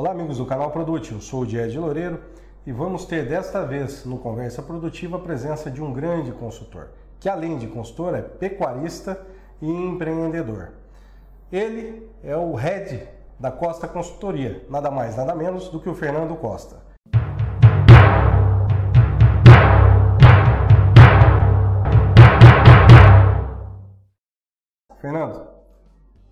Olá amigos do canal Produte, eu sou o Diego Loureiro e vamos ter desta vez no Conversa Produtiva a presença de um grande consultor, que além de consultor é pecuarista e empreendedor. Ele é o head da Costa Consultoria, nada mais, nada menos do que o Fernando Costa. Fernando,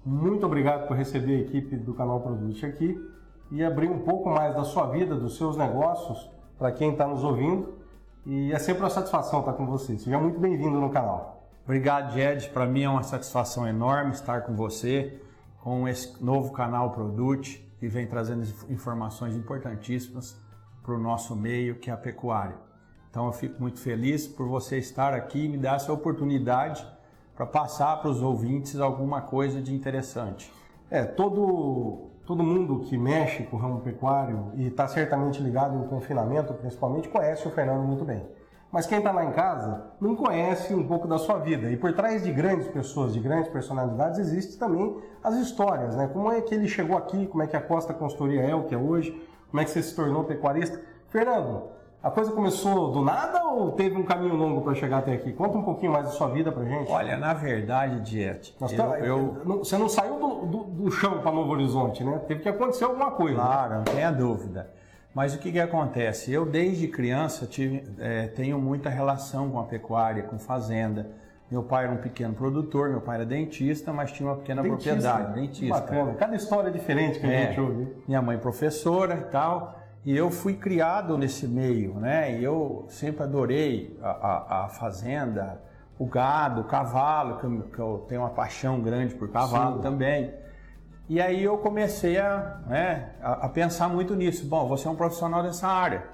muito obrigado por receber a equipe do canal Produte aqui e abrir um pouco mais da sua vida, dos seus negócios, para quem está nos ouvindo. E é sempre uma satisfação estar com você. Seja muito bem-vindo no canal. Obrigado, Jed. Para mim é uma satisfação enorme estar com você, com esse novo canal Produte, que vem trazendo informações importantíssimas para o nosso meio, que é a pecuária. Então eu fico muito feliz por você estar aqui e me dar essa oportunidade para passar para os ouvintes alguma coisa de interessante. É, todo, todo mundo que mexe com o ramo pecuário e está certamente ligado em confinamento, principalmente, conhece o Fernando muito bem. Mas quem está lá em casa não conhece um pouco da sua vida. E por trás de grandes pessoas, de grandes personalidades, existe também as histórias, né? Como é que ele chegou aqui, como é que a Costa Consultoria é o que é hoje, como é que você se tornou pecuarista. Fernando, a coisa começou do nada ou teve um caminho longo para chegar até aqui? Conta um pouquinho mais da sua vida pra gente. Olha, na verdade, Diet, eu, tá, eu, Você não saiu do, do, do chão para Novo Horizonte, né? Teve que acontecer alguma coisa. Claro, não tenha dúvida. Mas o que, que acontece? Eu, desde criança, tive, é, tenho muita relação com a pecuária, com fazenda. Meu pai era um pequeno produtor, meu pai era dentista, mas tinha uma pequena dentista, propriedade, dentista. Bacana, cada história é diferente que a é, gente ouve. Minha mãe professora e tal. E eu fui criado nesse meio, né? E eu sempre adorei a, a, a fazenda, o gado, o cavalo, que eu, que eu, tenho uma paixão grande por cavalo Sim. também. E aí eu comecei a, né, a, a, pensar muito nisso. Bom, você é um profissional dessa área,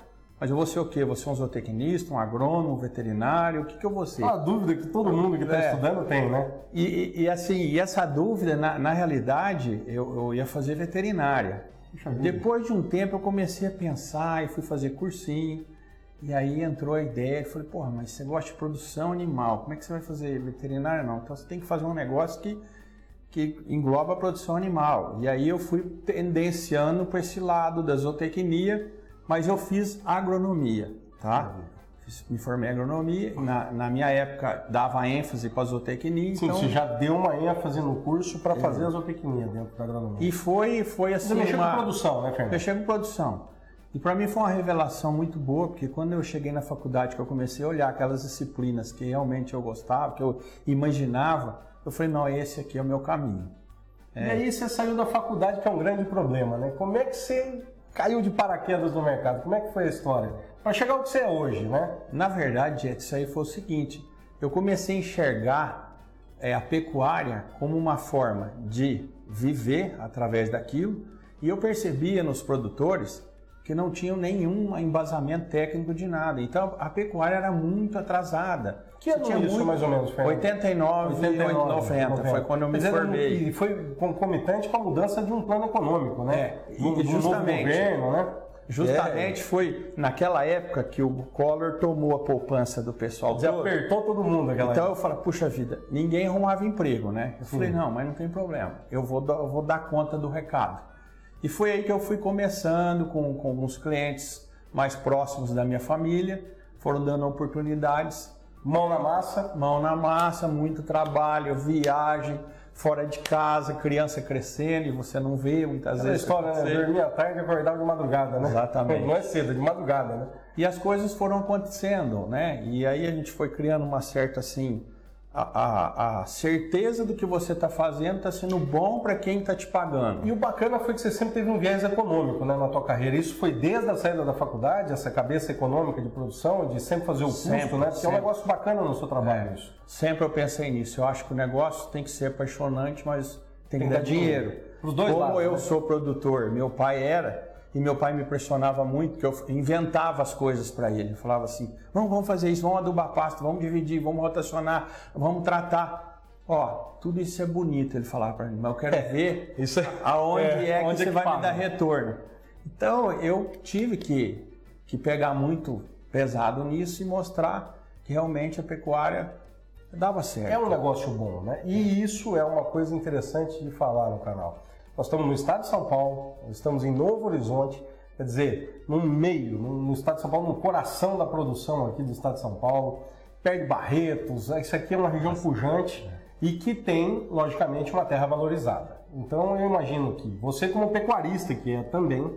mas eu vou ser o quê? Você é um zootecnista, um agrônomo, um veterinário? O que, que eu vou ser? Uma dúvida que todo mundo que está é. estudando tem, né? E, e, e, assim, e essa dúvida, na, na realidade, eu, eu ia fazer veterinária. Depois de um tempo eu comecei a pensar e fui fazer cursinho. E aí entrou a ideia, eu falei, porra, mas você gosta de produção animal, como é que você vai fazer veterinária não? Então você tem que fazer um negócio que, que engloba a produção animal. E aí eu fui tendenciando para esse lado da zootecnia, mas eu fiz agronomia, tá? Uhum me formei em agronomia, na, na, minha época dava ênfase para a zootecnia. Sim, então... você já deu uma ênfase no curso para fazer a zootecnia dentro da agronomia. E foi, foi assim. Você mexeu uma... com produção, né, Fernando? Mexeu com produção. E para mim foi uma revelação muito boa, porque quando eu cheguei na faculdade, que eu comecei a olhar aquelas disciplinas que realmente eu gostava, que eu imaginava, eu falei, não, esse aqui é o meu caminho. É. E aí você saiu da faculdade, que é um grande problema, né? Como é que você caiu de paraquedas no mercado? Como é que foi a história? para chegar ao que você é hoje, né? Na verdade, isso aí foi o seguinte: eu comecei a enxergar é, a pecuária como uma forma de viver através daquilo e eu percebia nos produtores que não tinham nenhum embasamento técnico de nada. Então a pecuária era muito atrasada. Que ano tinha isso, muito... mais ou menos, Fernando? 89, 89 90, 90, foi quando eu me formei. E foi concomitante com a mudança de um plano econômico, né? É, e, do, justamente. Do governo, né? Justamente é. foi naquela época que o Collor tomou a poupança do pessoal. Você apertou todo mundo naquela Então época. eu falei, puxa vida, ninguém arrumava emprego, né? Eu Sim. falei, não, mas não tem problema, eu vou, eu vou dar conta do recado. E foi aí que eu fui começando com, com alguns clientes mais próximos da minha família, foram dando oportunidades. Mão na massa? Mão na massa, muito trabalho, viagem fora de casa, criança crescendo e você não vê muitas Essa vezes. história, né? Dormir à tarde e acordar de madrugada, né? Exatamente. Não é cedo, é de madrugada, né? E as coisas foram acontecendo, né? E aí a gente foi criando uma certa assim a, a, a, certeza do que você está fazendo está sendo bom para quem está te pagando. E o bacana foi que você sempre teve um viés econômico né, na tua carreira. Isso foi desde a saída da faculdade, essa cabeça econômica de produção, de sempre fazer o custo, sempre, né? Porque sempre. é um negócio bacana no seu trabalho é, isso. Sempre eu pensei nisso. Eu acho que o negócio tem que ser apaixonante, mas tem, tem que dar dinheiro. dinheiro. Os dois Como lados, eu né? sou produtor, meu pai era, e meu pai me pressionava muito, que eu inventava as coisas para ele. Eu falava assim: vamos, vamos fazer isso, vamos adubar pasto, vamos dividir, vamos rotacionar, vamos tratar. Ó, tudo isso é bonito, ele falava para mim, mas eu quero é, ver isso é, aonde é, é que onde você é que vai fala. me dar retorno. Então eu tive que, que pegar muito pesado nisso e mostrar que realmente a pecuária dava certo. É um negócio bom, né? E isso é uma coisa interessante de falar no canal. Nós estamos no estado de São Paulo, estamos em Novo Horizonte, quer dizer, no meio, no, estado de São Paulo, no coração da produção aqui do estado de São Paulo, perto de Barretos, isso aqui é uma região pujante e que tem, logicamente, uma terra valorizada. Então eu imagino que você, como pecuarista que é também,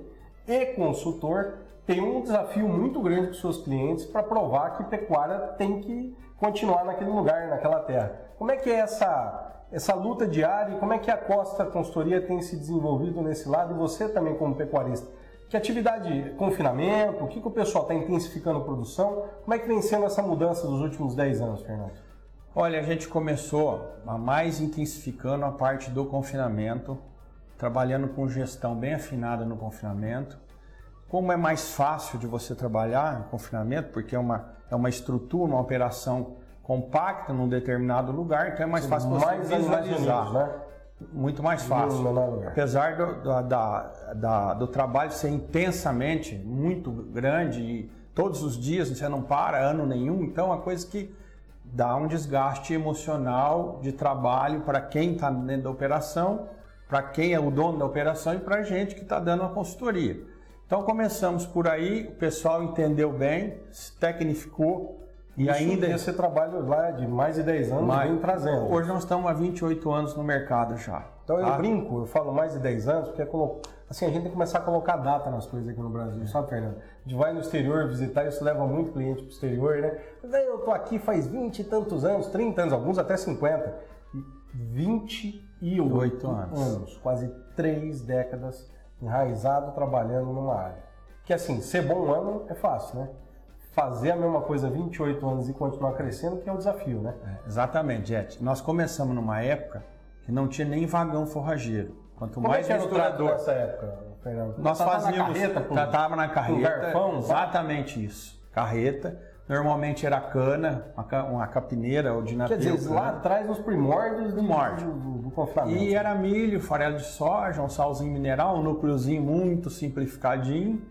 e consultor, tem um desafio muito grande com seus clientes para provar que pecuária tem que continuar naquele lugar, naquela terra. Como é que é essa, essa luta diária e como é que a Costa Consultoria tem se desenvolvido nesse lado e você também como pecuarista? Que atividade, confinamento, o que, que o pessoal está intensificando produção? Como é que vem sendo essa mudança dos últimos 10 anos, Fernando? Olha, a gente começou a mais intensificando a parte do confinamento, trabalhando com gestão bem afinada no confinamento. Como é mais fácil de você trabalhar no confinamento, porque é uma, é uma estrutura, uma operação compacta num determinado lugar, então é mais fácil você mais visualizar. né? Muito mais fácil. Apesar do, da, da, do trabalho ser intensamente muito grande e todos os dias você não para ano nenhum, então é uma coisa que dá um desgaste emocional de trabalho para quem está dentro da operação, para quem é o dono da operação e para a gente que está dando a consultoria. Então começamos por aí, o pessoal entendeu bem, se tecnificou, e Isso ainda. Esse trabalho lá de mais de 10 anos mais, vem trazendo. Hoje nós estamos há 28 anos no mercado já. Então tá? eu brinco, eu falo mais de 10 anos, porque é assim, a gente tem que começar a colocar data nas coisas aqui no Brasil, sabe, Fernando? A gente vai no exterior visitar, isso leva muito cliente para o exterior, né? Eu tô aqui faz 20 e tantos anos, 30 anos, alguns até 50. 28 anos. anos, quase três décadas enraizado trabalhando numa área. Que assim, ser bom um ano é fácil, né? Fazer a mesma coisa 28 anos e continuar crescendo, que é o desafio, né? É, exatamente, Jet. Nós começamos numa época que não tinha nem vagão forrageiro. Quanto Como mais é que misturador nessa época, Fernando? Nós fazíamos, tratava na carreta, garfão, exatamente isso. Carreta, normalmente era cana, uma, uma capineira ou de Quer dizer, lá atrás nos primórdios do, do, do confinamento. E era milho, farelo de soja, um salzinho mineral, um núcleozinho muito simplificadinho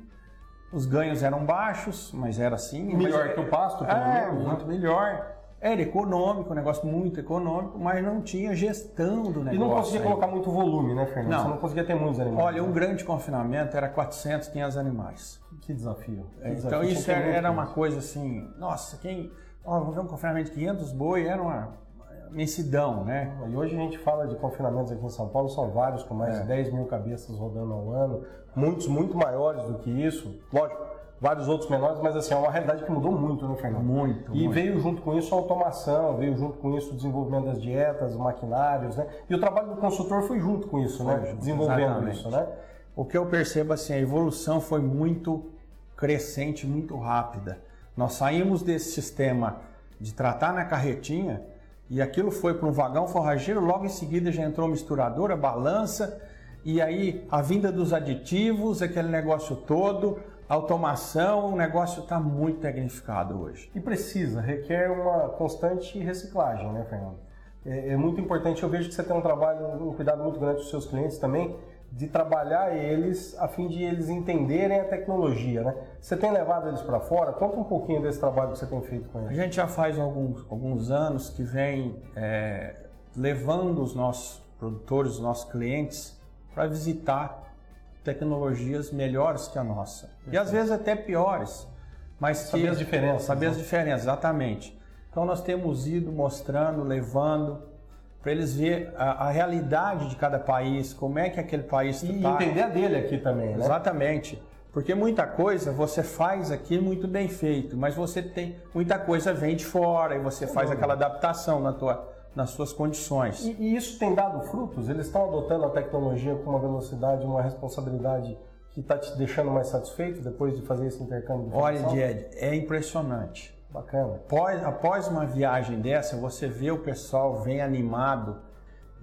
os ganhos eram baixos, mas era assim. Melhor que o pasto, pelo é, menos. Né? Muito melhor. Era econômico, um negócio muito econômico, mas não tinha gestão do negócio. E não conseguia aí. colocar muito volume, né, Fernando? Não. Você não conseguia ter muitos animais. Olha, um grande confinamento era 400, 500 animais. Que desafio. Que então desafio. isso era, era uma coisa assim, nossa, quem... Ó, vamos ver um confinamento de 500 boi, era uma imensidão, né? E hoje a gente fala de confinamentos aqui em São Paulo, são vários, com mais é. de 10 mil cabeças rodando ao ano, muitos muito maiores do que isso, lógico, vários outros menores, mas assim, é uma realidade que mudou muito, né, Fernando? Muito. E muito. veio junto com isso a automação, veio junto com isso o desenvolvimento das dietas, maquinários, né? E o trabalho do consultor foi junto com isso, né? foi né? Desenvolvendo exatamente. isso, né? O que eu percebo assim, a evolução foi muito crescente, muito rápida. Nós saímos desse sistema de tratar na carretinha e aquilo foi para um vagão forrageiro, logo em seguida já entrou misturadora, balança, e aí a vinda dos aditivos, aquele negócio todo, automação, o negócio está muito tecnificado hoje. E precisa, requer uma constante reciclagem, né, Fernando? É, é muito importante, eu vejo que você tem um trabalho, um cuidado muito grande dos seus clientes também, de trabalhar eles a fim de eles entenderem a tecnologia, né? Você tem levado eles para fora? Conta um pouquinho desse trabalho que você tem feito com eles. A gente já faz alguns, alguns anos que vem é, levando os nossos produtores, os nossos clientes para visitar tecnologias melhores que a nossa. E às vezes até piores. Mas saber que, as diferenças. Saber né? as diferenças, exatamente. Então nós temos ido mostrando, levando para eles ver a, a, realidade de cada país, como é que aquele país está. E tá. entender a dele aqui também, né? Exatamente. Porque muita coisa você faz aqui muito bem feito, mas você tem muita coisa vem de fora e você faz aquela adaptação na tua, nas suas condições. E, e, isso tem dado frutos? Eles estão adotando a tecnologia com uma velocidade, uma responsabilidade que está te deixando mais satisfeito depois de fazer esse intercâmbio? De Olha, Jed, é impressionante. Bacana. Após, após uma viagem dessa, você vê o pessoal vem animado,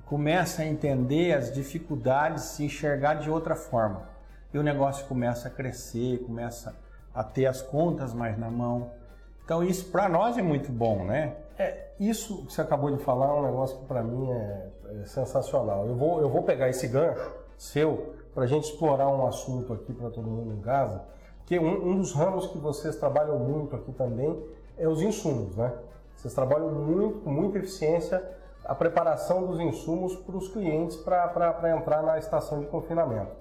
começa a entender as dificuldades, se enxergar de outra forma. E o negócio começa a crescer, começa a ter as contas mais na mão. Então isso para nós é muito bom, né? É, isso que você acabou de falar é um negócio que para mim é, é, sensacional. Eu vou, eu vou pegar esse gancho seu para a gente explorar um assunto aqui para todo mundo em casa, que um, um dos ramos que vocês trabalham muito aqui também é os insumos, né? Vocês trabalham muito, com muita eficiência a preparação dos insumos para os clientes para entrar na estação de confinamento.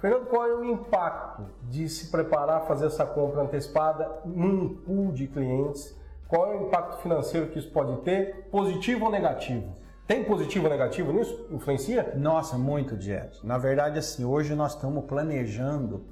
Fernando, qual é o impacto de se preparar, fazer essa compra antecipada num pool de clientes? Qual é o impacto financeiro que isso pode ter, positivo ou negativo? Tem positivo ou negativo nisso? Influencia? Nossa, muito, Diet. Na verdade, assim, hoje nós estamos planejando,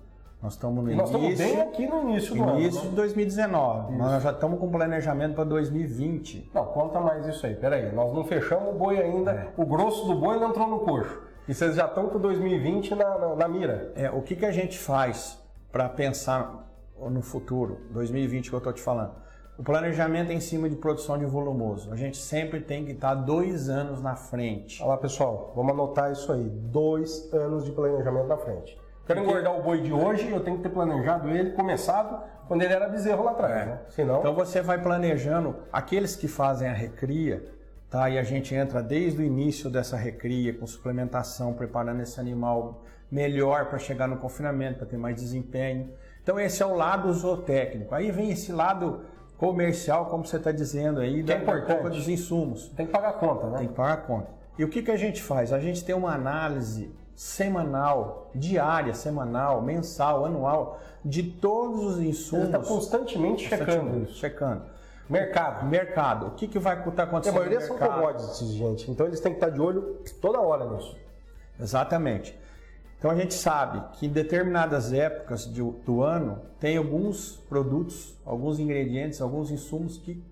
nós estamos no nós início... Nós estamos bem aqui no início do ano. Início né? de 2019. Isso. Nós já estamos com planejamento para 2020. Não, conta mais isso aí. Peraí, nós não fechamos o boi ainda. É. O grosso do boi não entrou no coxo. E vocês já estão com 2020 na, na, na mira. É, o que, que a gente faz para pensar no futuro, 2020 que eu estou te falando? O planejamento é em cima de produção de volumoso. A gente sempre tem que estar dois anos na frente. Olha lá, pessoal, vamos anotar isso aí. Dois anos de planejamento na frente. Quero engordar o boi de hoje, eu tenho que ter planejado ele, começado quando ele era bezerro lá atrás, é. né? Senão... Então você vai planejando aqueles que fazem a recria, tá? E a gente entra desde o início dessa recria, com suplementação, preparando esse animal melhor para chegar no confinamento, para ter mais desempenho. Então esse é o lado zootécnico. Aí vem esse lado comercial, como você está dizendo aí, que da, é compra dos insumos. Tem que pagar a conta, né? Tem que pagar a conta. E o que, que a gente faz? A gente tem uma análise semanal, diária, semanal, mensal, anual, de todos os insumos. Você está constantemente checando isso. Checando. Mercado. Mercado. O que, que vai estar tá acontecendo? A maioria são commodities, gente. Então eles têm que estar de olho toda hora nisso. Exatamente. Então a gente sabe que em determinadas épocas de, do ano tem alguns produtos, alguns ingredientes, alguns insumos que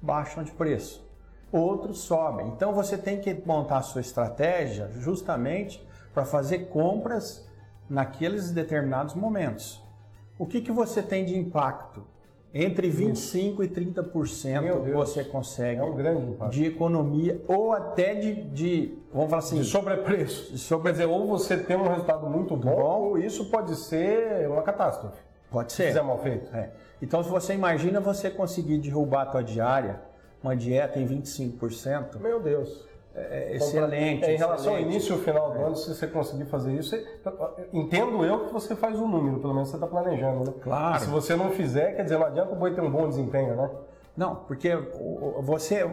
baixam de preço, outros sobem. Então você tem que montar a sua estratégia justamente para fazer compras naqueles determinados momentos. O que, que você tem de impacto? Entre 25% e 30% você consegue é um de economia ou até de, de, vamos falar assim... De sobrepreço. Sobre... Quer dizer, ou você tem um resultado muito bom, bom, ou isso pode ser uma catástrofe. Pode ser. Se fizer mal feito. É. Então, se você imagina você conseguir derrubar a tua diária, uma dieta em 25%... Meu Deus. É, é excelente. É, em relação excelente. ao início e final do é. ano, se você conseguir fazer isso, entendo eu que você faz o um número, pelo menos você está planejando, né? Claro. E se você não fizer, quer dizer, não adianta o boi ter um bom desempenho, né? Não, porque você,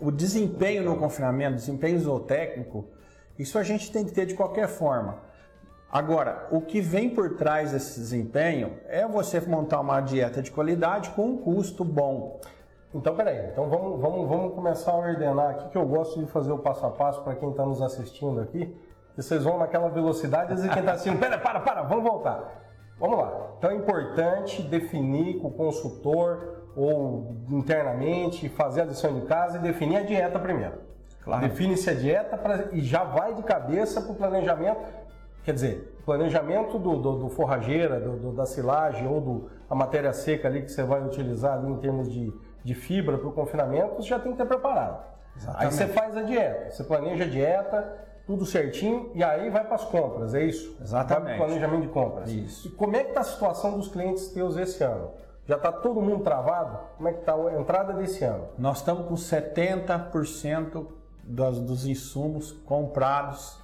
o desempenho no confinamento, desempenho zootécnico, isso a gente tem que ter de qualquer forma. Agora, o que vem por trás desse desempenho é você montar uma dieta de qualidade com um custo bom. Então, peraí. Então, vamos, vamos, vamos começar a ordenar aqui, que eu gosto de fazer o passo a passo para quem está nos assistindo aqui. E vocês vão naquela velocidade, às vezes quem está assistindo, pera, para, para, vamos voltar. Vamos lá. Então, é importante definir com o consultor ou internamente, fazer a lição de casa e definir a dieta primeiro. Claro. Define-se a dieta pra, e já vai de cabeça para o planejamento. Quer dizer, planejamento do, do, do forrageira, do, do, da silagem ou do, a matéria seca ali que você vai utilizar ali em termos de de fibra para o confinamento, você já tem que ter preparado. Exatamente. Aí você faz a dieta, você planeja a dieta, tudo certinho, e aí vai para as compras, é isso? Exatamente. Vai planejamento de compras. Isso. E como é que está a situação dos clientes teus esse ano? Já está todo mundo travado? Como é que está a entrada desse ano? Nós estamos com 70% dos, dos insumos comprados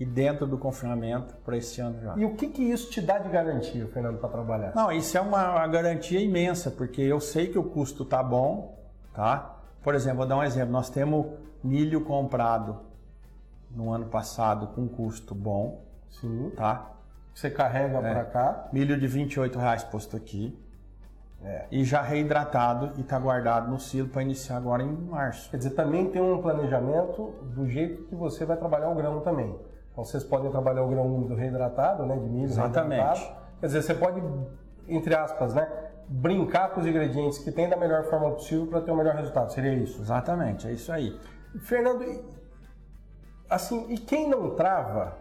e dentro do confinamento para esse ano já. E o que, que isso te dá de garantia, Fernando, para trabalhar? Não, isso é uma, uma, garantia imensa, porque eu sei que o custo tá bom, tá? Por exemplo, vou dar um exemplo. Nós temos milho comprado no ano passado com custo bom, Sim. tá? Você carrega é. para cá. Milho de 28 reais posto aqui. É. E já reidratado e está guardado no silo para iniciar agora em março. Quer dizer, também tem um planejamento do jeito que você vai trabalhar o grão também. Então vocês podem trabalhar o grão úmido reidratado, né, de milho Exatamente. reidratado. Quer dizer, você pode, entre aspas, né, brincar com os ingredientes que tem da melhor forma possível para ter o melhor resultado. Seria isso? Exatamente, é isso aí. Fernando, assim, e quem não trava,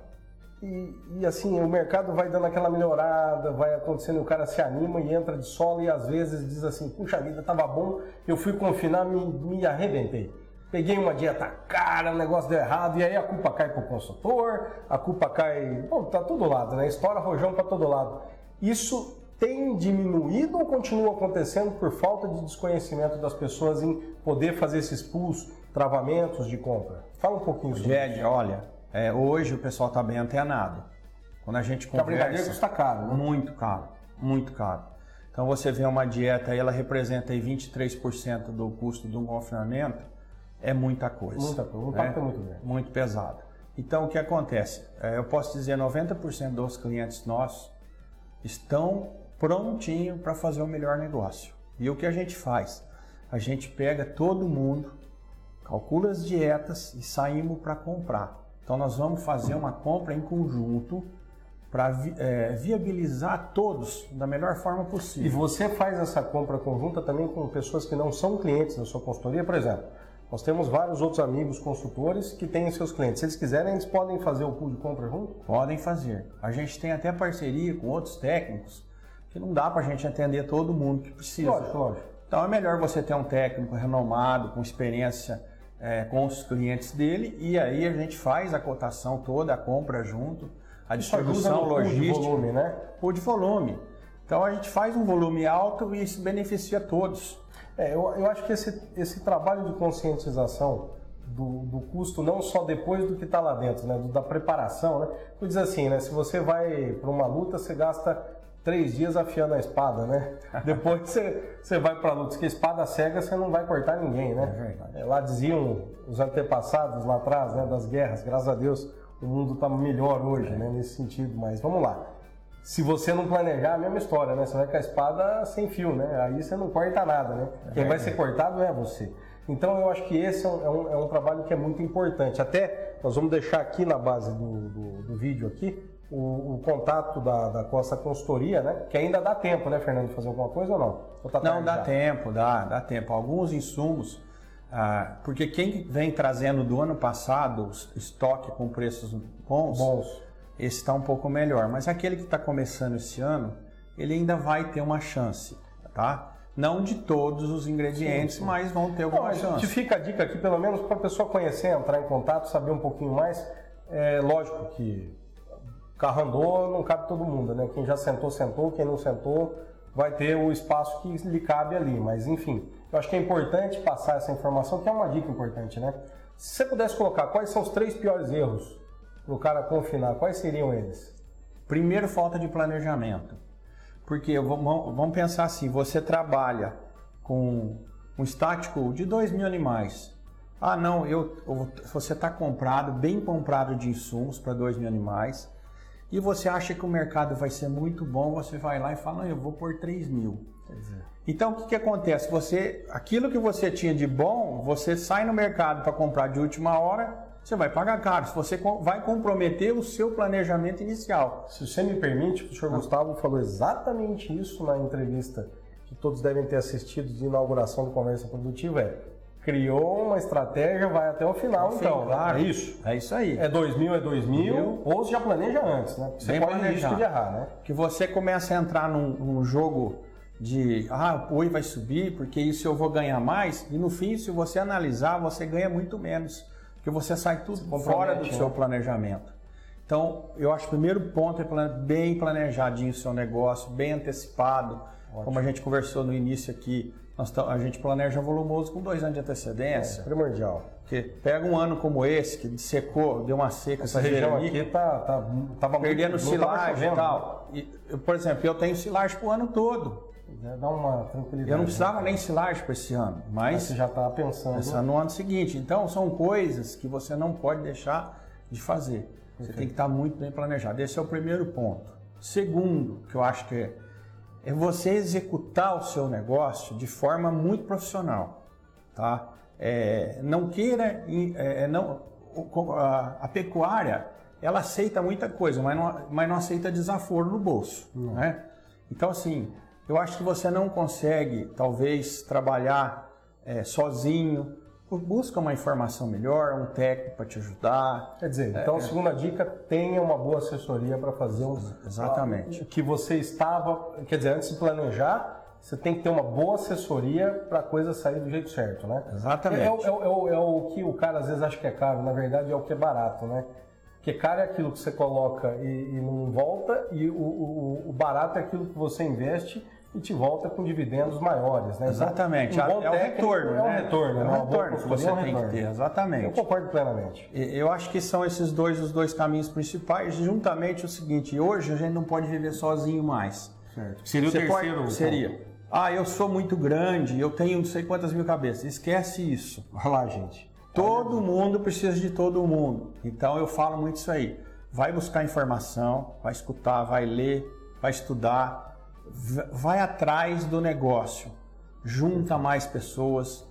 e, e, assim, o mercado vai dando aquela melhorada, vai acontecendo, o cara se anima e entra de solo e às vezes diz assim, puxa vida, tava bom, eu fui confinar, me, me arrebentei peguei uma dieta cara, o negócio deu errado, e aí a culpa cai pro consultor, a culpa cai. Bom, tá todo lado, né? Estoura rojão para todo lado. Isso tem diminuído ou continua acontecendo por falta de desconhecimento das pessoas em poder fazer esses pulls, travamentos de compra? Fala um pouquinho sobre Jed, isso. olha, é, hoje o pessoal está bem antenado. Quando a gente conversa... Porque a custa caro, né? Muito caro, muito caro. Então você vê uma dieta, ela representa aí 23% do custo de um confinamento, é muita coisa. Muita coisa, o impacto é, é muito grande. Muito pesado. Então, o que acontece? É, eu posso dizer 90% dos clientes nossos estão prontinhos para fazer o melhor negócio. E o que a gente faz? A gente pega todo mundo, calcula as dietas e saímos para comprar. Então, nós vamos fazer uma compra em conjunto para é, viabilizar todos da melhor forma possível. E você faz essa compra conjunta também com pessoas que não são clientes da sua consultoria, por exemplo. Nós temos vários outros amigos consultores que têm seus clientes. Se eles quiserem, eles podem fazer o pool de compra junto? Podem fazer. A gente tem até parceria com outros técnicos que não dá para a gente atender todo mundo que precisa. Lógico, lógico. Então é melhor você ter um técnico renomado, com experiência é, com os clientes dele, e aí a gente faz a cotação toda, a compra junto a distribuição logística. Pool de volume, né? Pool de volume. Então a gente faz um volume alto e isso beneficia todos. É, eu, eu acho que esse, esse trabalho de conscientização do, do custo, não só depois do que está lá dentro, né? Do, da preparação, né? Tu diz assim, né? Se você vai para uma luta, você gasta três dias afiando a espada, né? Depois você, você vai para a luta, que espada cega você não vai cortar ninguém, né? É, lá diziam os antepassados lá atrás, né? Das guerras, graças a Deus o mundo está melhor hoje, né, nesse sentido. Mas vamos lá. Se você não planejar, a mesma história, né? Você vai com a espada sem fio, né? Aí você não corta nada, né? Quem vai ser cortado é você. Então eu acho que esse é um, é um, é um, trabalho que é muito importante. Até nós vamos deixar aqui na base do, do, do vídeo aqui o, o contato da, da, Costa Consultoria, né? Que ainda dá tempo, né, Fernando, de fazer alguma coisa ou não? Ou tá não, dá já? tempo, dá, dá tempo. Alguns insumos ah, porque quem vem trazendo do ano passado estoque com preços bons, bons. Esse está um pouco melhor. Mas aquele que está começando esse ano, ele ainda vai ter uma chance, tá? Não de todos os ingredientes, sim, sim. mas vão ter alguma Não, chance. Fica a dica aqui, pelo menos para a pessoa conhecer, entrar em contato, saber um pouquinho mais. É lógico que carro andou, não cabe todo mundo, né? Quem já sentou, sentou, quem não sentou, vai ter o espaço que lhe cabe ali. Mas enfim, eu acho que é importante passar essa informação, que é uma dica importante, né? Se você pudesse colocar quais são os três piores erros para o cara confinar, quais seriam eles? Primeiro, falta de planejamento. Porque vamos pensar assim, você trabalha com um estático de 2 mil animais. Ah, não, eu, você está comprado, bem comprado de insumos para 2 mil animais, e você acha que o mercado vai ser muito bom, você vai lá e fala, não, eu vou por 3 mil. Então o que, que acontece? Você, aquilo que você tinha de bom, você sai no mercado para comprar de última hora, você vai pagar caro. Você vai comprometer o seu planejamento inicial. Se você me permite, o senhor ah. Gustavo falou exatamente isso na entrevista que todos devem ter assistido de inauguração do Conversa Produtiva, é criou uma estratégia, vai até o final, então. Claro. É isso. É isso aí. É 2000, é 2000, ou você já planeja antes, né? Você Bem pode planejar. de errar, né? Que você começa a entrar num, num jogo de ah, o oi vai subir porque isso eu vou ganhar mais e no fim, se você analisar, você ganha muito menos, porque você sai tudo fora do né? seu planejamento. Então, eu acho que o primeiro ponto é bem planejadinho o seu negócio, bem antecipado, Ótimo. como a gente conversou no início aqui, nós, a gente planeja volumoso com dois anos de antecedência. É, primordial. Porque pega um ano como esse, que secou, deu uma seca. Essa região aqui tá, tá, tava perdendo muito, silagem e tal. E, por exemplo, eu tenho silagem para o ano todo. Dá uma tranquilidade. Eu não precisava nem silagem para esse ano, mas, mas você já está pensando no ano seguinte. Então são coisas que você não pode deixar de fazer. Você tem que estar tá muito bem planejado. Esse é o primeiro ponto. Segundo, que eu acho que é, é você executar o seu negócio de forma muito profissional, tá? É, não queira, é, é não, a, a, pecuária, ela aceita muita coisa, mas não, mas não aceita desaforo no bolso, hum. né? Então assim, eu acho que você não consegue, talvez, trabalhar é, sozinho. Busca uma informação melhor, um técnico para te ajudar. Quer dizer, então, a segunda dica, tenha uma boa assessoria para fazer um, Exatamente. O que você estava. Quer dizer, antes de planejar, você tem que ter uma boa assessoria para a coisa sair do jeito certo, né? Exatamente. É, é, é, é, o que o cara às vezes acha que é caro, na verdade é o que é barato, né? Porque caro é aquilo que você coloca e, e não volta, e o, o, o, barato é aquilo que você investe e te volta com dividendos maiores, né? Exatamente. Um é o retorno, é o retorno, é o retorno que você é tem que ter, exatamente. Eu concordo plenamente. Eu acho que são esses dois os dois caminhos principais, juntamente o seguinte, hoje a gente não pode viver sozinho mais. Certo. Seria o você terceiro. Pode, seria. Ah, eu sou muito grande, eu tenho não sei quantas mil cabeças. Esquece isso. Vai lá, gente. Todo mundo precisa de todo mundo. Então eu falo muito isso aí. Vai buscar informação, vai escutar, vai ler, vai estudar, vai atrás do negócio, junta mais pessoas,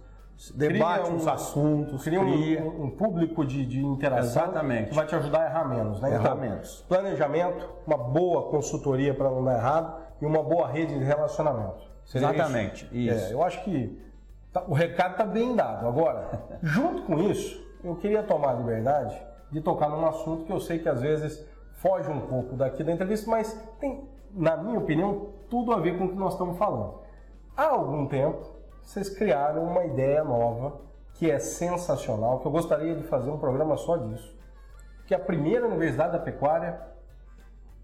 debate um, os assuntos, cria, cria. Um, um, público de, de interação Exatamente. que vai te ajudar a errar menos. Né? Errar então, menos. Planejamento, uma boa consultoria para não dar errado e uma boa rede de relacionamento. Seria Exatamente, isso. isso. É, eu acho que tá, o recado está bem dado. Agora, junto com isso, eu queria tomar a liberdade de tocar num assunto que eu sei que às vezes foge um pouco daqui da entrevista, mas tem, na minha opinião, tudo a ver com o que nós estamos falando. Há algum tempo, vocês criaram uma ideia nova que é sensacional, que eu gostaria de fazer um programa só disso. Que é a primeira Universidade da Pecuária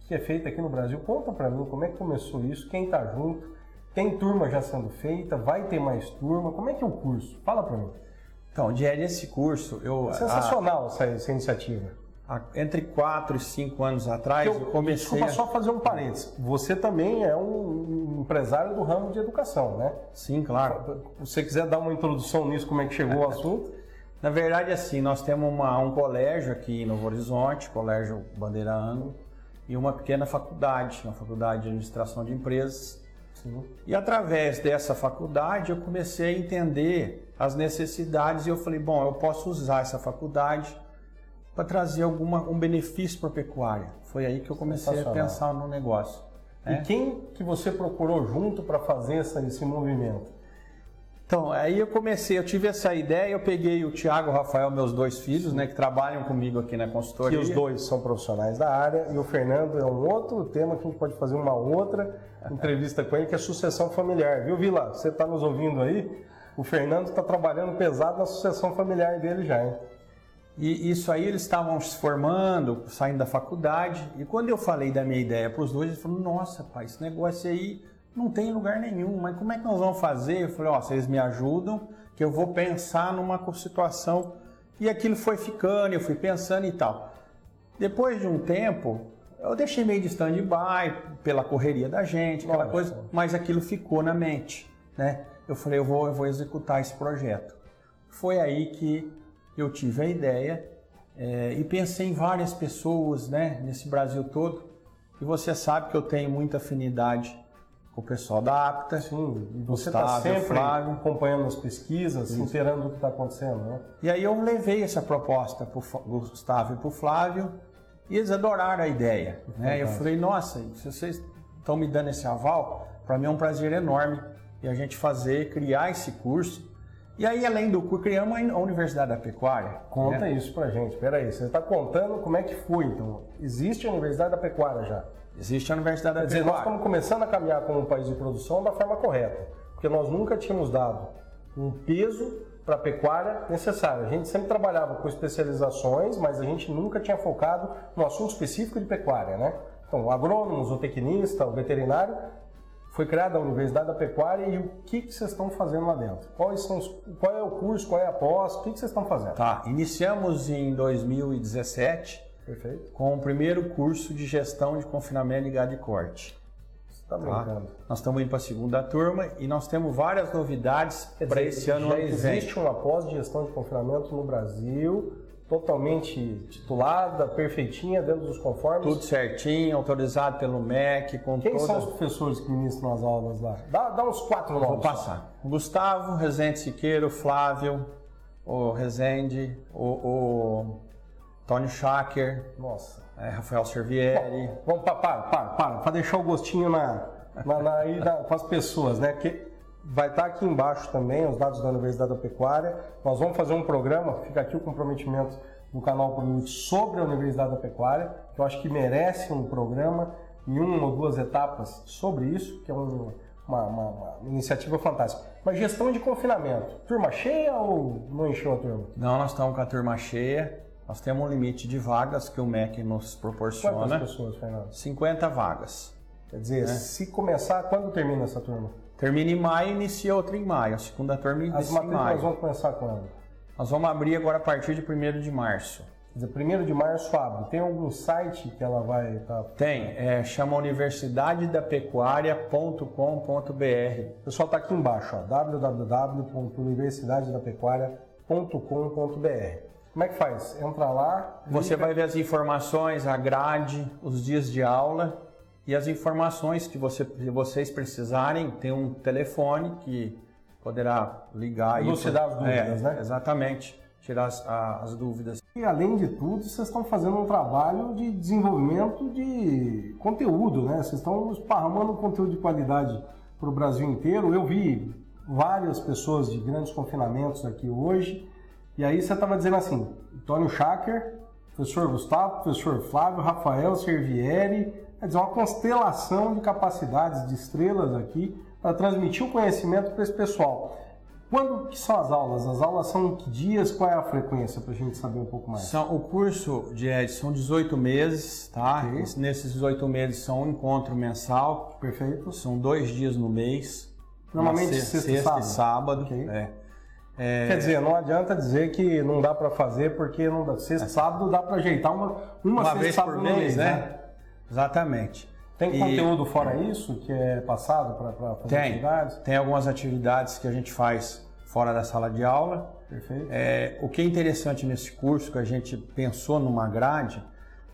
que é feita aqui no Brasil. Conta para mim como é que começou isso, quem está junto, tem turma já sendo feita, vai ter mais turma, como é que é o curso? Fala para mim. Então, Diego, esse curso, eu... É sensacional a, essa, essa iniciativa. Entre 4 e 5 anos atrás, eu, eu comecei... Desculpa a... só fazer um parênteses. Você também é um empresário do ramo de educação, né? Sim, claro. Se você quiser dar uma introdução nisso, como é que chegou o assunto... Na verdade, assim, nós temos uma, um colégio aqui em Novo Horizonte, Colégio Bandeira Ângulo, e uma pequena faculdade, uma faculdade de administração de empresas. Sim. E através dessa faculdade eu comecei a entender as necessidades e eu falei, bom, eu posso usar essa faculdade para trazer alguma, um benefício para a pecuária. Foi aí que eu comecei a pensar no negócio. Né? E quem que você procurou junto para fazer essa, esse movimento? Então, aí eu comecei, eu tive essa ideia, eu peguei o Tiago e o Rafael, meus dois filhos, né, que trabalham comigo aqui na consultoria. Que os dois são profissionais da área, e o Fernando é um outro tema que a gente pode fazer uma outra entrevista com ele, que é sucessão familiar. Viu, Vila? Você está nos ouvindo aí? O Fernando está trabalhando pesado na sucessão familiar dele já, hein? E isso aí eles estavam se formando, saindo da faculdade, e quando eu falei da minha ideia para os dois, eles falaram, nossa, pai, esse negócio aí não tem lugar nenhum, mas como é que nós vamos fazer? Eu falei, ó, oh, vocês me ajudam, que eu vou pensar numa situação. E aquilo foi ficando, eu fui pensando e tal. Depois de um tempo, eu deixei meio de stand-by pela correria da gente, aquela Nossa. coisa, mas aquilo ficou na mente, né? Eu falei, eu vou, eu vou executar esse projeto. Foi aí que eu tive a ideia é, e pensei em várias pessoas, né, nesse Brasil todo. E você sabe que eu tenho muita afinidade com o pessoal da APTA. Sim, e você está sempre Flávio. acompanhando as pesquisas, inteirando do que está acontecendo, né? E aí eu levei essa proposta para o Gustavo e para o Flávio e eles adoraram a ideia. Né? Eu falei, nossa, se vocês estão me dando esse aval, para mim é um prazer enorme e a gente fazer, criar esse curso. E aí, além do curso, criamos a Universidade da Pecuária. Conta né? isso para gente. Espera aí, você está contando como é que foi, então. Existe a Universidade da Pecuária já? Existe a Universidade Quer da dizer, Pecuária. nós estamos começando a caminhar como um país de produção da forma correta, porque nós nunca tínhamos dado um peso para a pecuária necessária. A gente sempre trabalhava com especializações, mas a gente nunca tinha focado no assunto específico de pecuária, né? Então, o agrônomo, o zootecnista, o veterinário, foi criada a Universidade da Pecuária e o que, que vocês estão fazendo lá dentro? Quais são os, qual é o curso, qual é a pós, o que, que vocês estão fazendo? Tá, iniciamos em 2017 Perfeito. com o primeiro curso de gestão de confinamento e gado de corte. Tá brincando. Nós estamos indo para a segunda turma e nós temos várias novidades para esse ano. Já existe uma pós de gestão de confinamento no Brasil, totalmente titulada, perfeitinha, dentro dos conformes. Tudo certinho, autorizado pelo MEC. Com Quem toda... são os professores que ministram as aulas lá? Dá, dá uns quatro nomes. Vou passar. Gustavo, Rezende Siqueiro, Flávio, o Rezende, o, o Tony Schacker. Nossa. É, Rafael Servieri. Bom, vamos, para, para, para, para, para deixar o gostinho na, na, na, na, com as pessoas, né? Que vai estar aqui embaixo também os dados da Universidade da Pecuária. Nós vamos fazer um programa, fica aqui o comprometimento do canal Produto sobre a Universidade da Pecuária, que eu acho que merece um programa em uma ou duas etapas sobre isso, que é um, uma, uma, uma, iniciativa fantástica. Mas gestão de confinamento, turma cheia ou não encheu a turma? Não, nós estamos com a turma cheia. Nós temos um limite de vagas que o MEC nos proporciona. Quantas pessoas, Fernando? 50 vagas. Quer dizer, né? se começar, quando termina essa turma? Termina em maio e inicia outra em maio. A segunda turma inicia As em maio. Nós vamos começar quando? Nós vamos abrir agora a partir de 1 de março. Quer dizer, 1 de março abre. Tem algum site que ela vai estar... Tá... Tem, é, chama universidadedapecuaria.com.br. Pessoal está aqui embaixo, ó, www.universidadedapecuaria.com Como é que faz? Entra lá. Você vai ver as informações, a grade, os dias de aula e as informações que você, vocês precisarem. Tem um telefone que poderá ligar e elucidar as dúvidas, é, né? Exatamente, tirar as, as, dúvidas. E além de tudo, vocês estão fazendo um trabalho de desenvolvimento de conteúdo, né? Vocês estão esparramando conteúdo de qualidade para o Brasil inteiro. Eu vi várias pessoas de grandes confinamentos aqui hoje e aí você estava dizendo assim, Antônio Schacker, professor Gustavo, professor Flávio, Rafael Servieri, quer dizer, uma constelação de capacidades, de estrelas aqui, para transmitir o conhecimento para esse pessoal. Quando que são as aulas? As aulas são que dias? Qual é a frequência para a gente saber um pouco mais? São, o curso de Ed são 18 meses, tá? Okay. Nesses 18 meses são um encontro mensal. Perfeito. São dois dias no mês. Normalmente sexta, sexta, sexta e sábado. Okay. É. É... Quer dizer, não adianta dizer que não dá para fazer porque não dá. Sexta, é. sábado dá para ajeitar uma, uma, uma vez por mês, mês né? né? Exatamente. Tem e... conteúdo fora isso que é passado para fazer tem, atividades? Tem algumas atividades que a gente faz fora da sala de aula. Perfeito. É, o que é interessante nesse curso, que a gente pensou numa grade,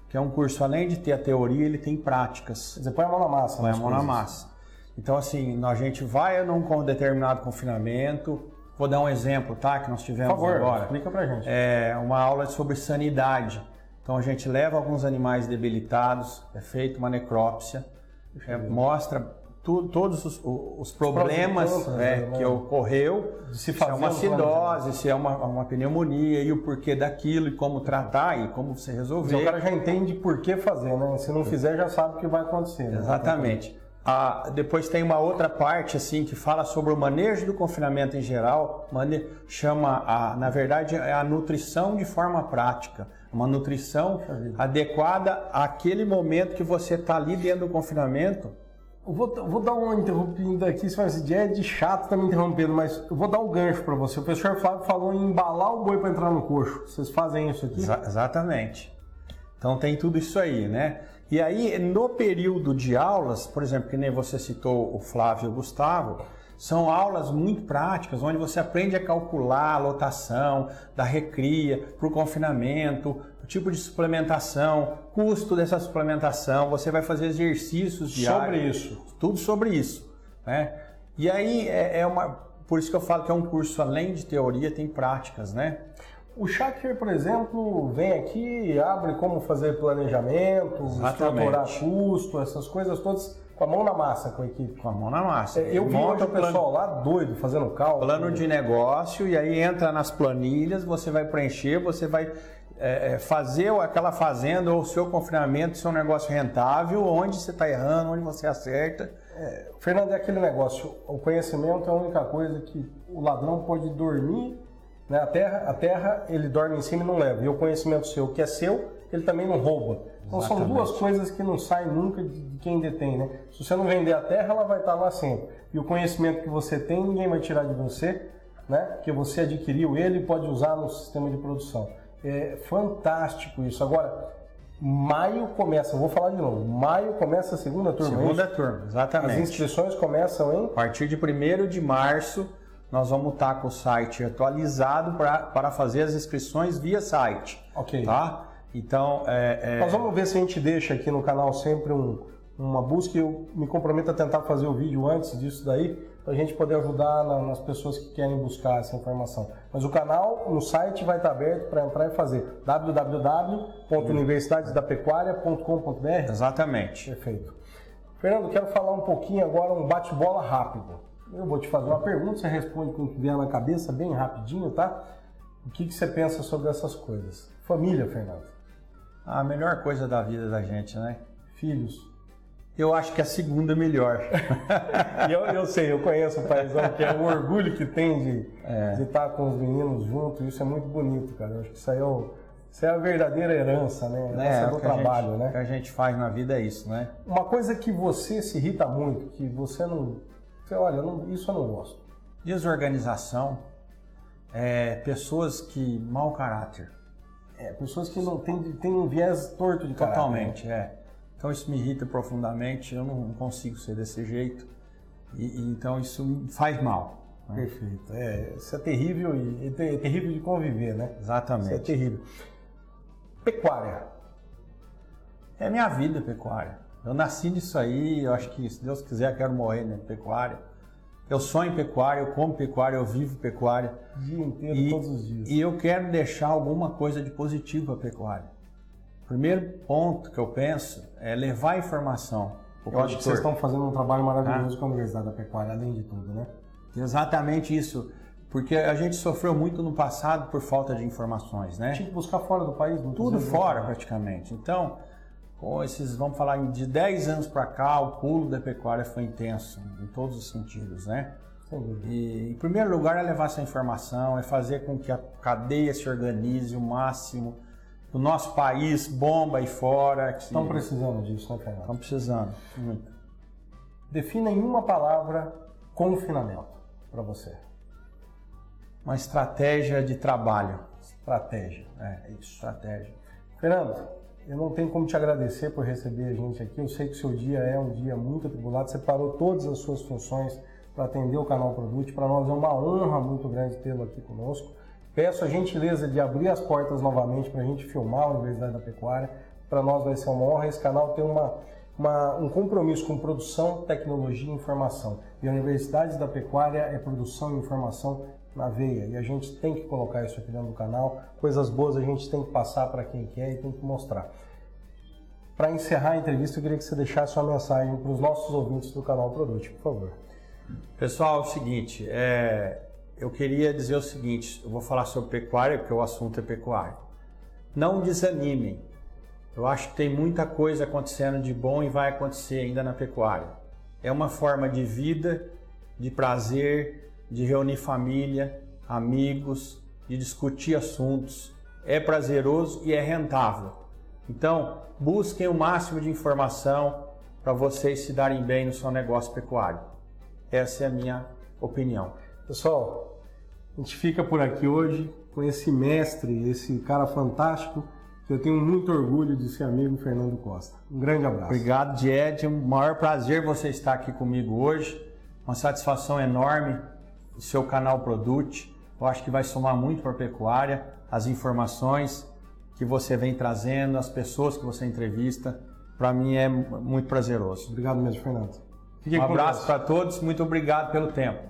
que é um curso, além de ter a teoria, ele tem práticas. Você põe a mão na massa. Põe a mão coisas. na massa. Então, assim, a gente vai num determinado confinamento, Vou dar um exemplo, tá? Que nós tivemos Por favor, agora. Explica pra gente. É uma aula sobre sanidade. Então a gente leva alguns animais debilitados, é feita uma necrópsia, é, mostra tu, todos os, os problemas os é, né? que ocorreu, se, se é uma acidose, se é uma, uma, pneumonia e o porquê daquilo e como tratar e como você resolver. Então, o cara já entende por que fazer, né? Se não fizer, já sabe o que vai acontecer. Né? Exatamente. Ah, depois tem uma outra parte assim que fala sobre o manejo do confinamento em geral, chama a, na verdade é a nutrição de forma prática, uma nutrição adequada àquele momento que você está ali dentro do confinamento. Eu vou, vou dar uma interrompida aqui, se vai é de chato tá me interrompendo, mas eu vou dar um gancho para você. O professor Flávio falou em embalar o boi para entrar no coxo. Vocês fazem isso aqui? Exa exatamente. Então tem tudo isso aí, né? E aí, no período de aulas, por exemplo, que nem você citou o Flávio e o Gustavo, são aulas muito práticas, onde você aprende a calcular a lotação da recria para o confinamento, o tipo de suplementação, custo dessa suplementação, você vai fazer exercícios diários. Sobre isso. Tudo sobre isso. Né? E aí é, é uma. Por isso que eu falo que é um curso, além de teoria, tem práticas, né? O Shaker, por exemplo, vem aqui, abre como fazer planejamento, estruturar custo, essas coisas todas com a mão na massa com a equipe. Com a mão na massa. É, eu vi o pessoal lá doido fazendo cálculo. Plano de negócio e aí entra nas planilhas, você vai preencher, você vai é, é fazer aquela fazenda ou o seu confinamento, seu negócio rentável, onde você está errando, onde você acerta. É, Fernando, é aquele negócio, o conhecimento é a única coisa que o ladrão pode dormir né? A, terra, a terra, ele dorme em cima e não leva. E o conhecimento seu, que é seu, ele também não rouba. Então Exatamente. são duas coisas que não saem nunca de, quem detém. Né? Se você não vender a terra, ela vai estar lá sempre. E o conhecimento que você tem, ninguém vai tirar de você, né? porque você adquiriu ele e pode usar no sistema de produção. É fantástico isso. Agora, maio começa, vou falar de novo, maio começa a segunda turma. É segunda turma, exatamente. As inscrições começam em? A partir de 1 de março nós vamos estar com o site atualizado pra, para fazer as inscrições via site. Ok. Tá? Então, é, é... Nós vamos ver se a gente deixa aqui no canal sempre um, uma busca. Eu me comprometo a tentar fazer o vídeo antes disso daí, para a gente poder ajudar na, nas pessoas que querem buscar essa informação. Mas o canal no site vai estar aberto para entrar e fazer www.universidadesdapecuaria.com.br. Exatamente. Perfeito. Fernando, quero falar um pouquinho agora, um bate-bola rápido. Eu vou te fazer uma pergunta, você responde com o que vier na cabeça, bem rapidinho, tá? O que, que você pensa sobre essas coisas? Família, Fernando. A melhor coisa da vida da gente, né? Filhos. Eu acho que a segunda é melhor. eu, eu sei, eu conheço o paizão, que é o orgulho que tem de, é. de estar com os meninos juntos. Isso é muito bonito, cara. Eu acho que isso aí é, o, isso é a verdadeira herança, né? É, é do trabalho, gente, né? O que a gente faz na vida é isso, né? Uma coisa que você se irrita muito, que você não você olha, não, isso eu não gosto. Desorganização, é, pessoas que mau caráter. É, pessoas que não têm, têm um viés torto de caráter. Totalmente, é. Então isso me irrita profundamente, eu não consigo ser desse jeito. E, e, então isso faz mal. Né? Perfeito. É, isso é terrível e é terrível de conviver, né? Exatamente. Isso é terrível. Pecuária. É minha vida, pecuária. Eu nasci nisso aí, eu acho que, se Deus quiser, quero morrer na né? pecuária. Eu sonho em pecuária, eu como pecuária, eu vivo pecuária. Dia inteiro, e, todos os dias. E eu quero deixar alguma coisa de positivo para a pecuária. O primeiro ponto que eu penso é levar informação. Eu acho que vocês estão fazendo um trabalho maravilhoso ah. com a Universidade da Pecuária, além de tudo, né? Exatamente isso. Porque a gente sofreu muito no passado por falta de informações, né? Tinha que buscar fora do país, Tudo fora, praticamente. Então, com esses, vamos falar, de 10 anos para cá, o pulo da pecuária foi intenso, em todos os sentidos, né? E, em primeiro lugar, é levar essa informação, é fazer com que a cadeia se organize o máximo, o nosso país bomba aí fora. Que... Estão precisando disso, né, Fernando? Estão precisando, muito. Defina em uma palavra confinamento para você. Uma estratégia de trabalho. Estratégia, é isso, estratégia. Fernando, eu não tenho como te agradecer por receber a gente aqui. Eu sei que o seu dia é um dia muito atribulado. Você parou todas as suas funções para atender o canal Produto. Para nós é uma honra muito grande tê-lo aqui conosco. Peço a gentileza de abrir as portas novamente para a gente filmar a Universidade da Pecuária. Para nós vai ser uma honra. Esse canal tem uma, uma, um compromisso com produção, tecnologia e informação. E a Universidade da Pecuária é produção e informação na veia. E a gente tem que colocar isso aqui dentro do canal. Coisas boas a gente tem que passar para quem quer e tem que mostrar. Para encerrar a entrevista, eu queria que você deixasse uma mensagem para os nossos ouvintes do canal Produto, por favor. Pessoal, é o seguinte, é, eu queria dizer o seguinte, eu vou falar sobre pecuária, porque o assunto é pecuária. Não desanimem. Eu acho que tem muita coisa acontecendo de bom e vai acontecer ainda na pecuária. É uma forma de vida, de prazer, de reunir família, amigos, de discutir assuntos. É prazeroso e é rentável. Então, busquem o máximo de informação para vocês se darem bem no seu negócio pecuário. Essa é a minha opinião. Pessoal, a gente fica por aqui hoje com esse mestre, esse cara fantástico, que eu tenho muito orgulho de ser amigo Fernando Costa. Um grande abraço. Obrigado, Died. É um maior prazer você estar aqui comigo hoje. Uma satisfação enorme o seu canal Produte. Eu acho que vai somar muito para a pecuária, as informações que você vem trazendo, as pessoas que você entrevista. Para mim é muito prazeroso. Obrigado mesmo, Fernando. Fique um abraço para todos, muito obrigado pelo tempo.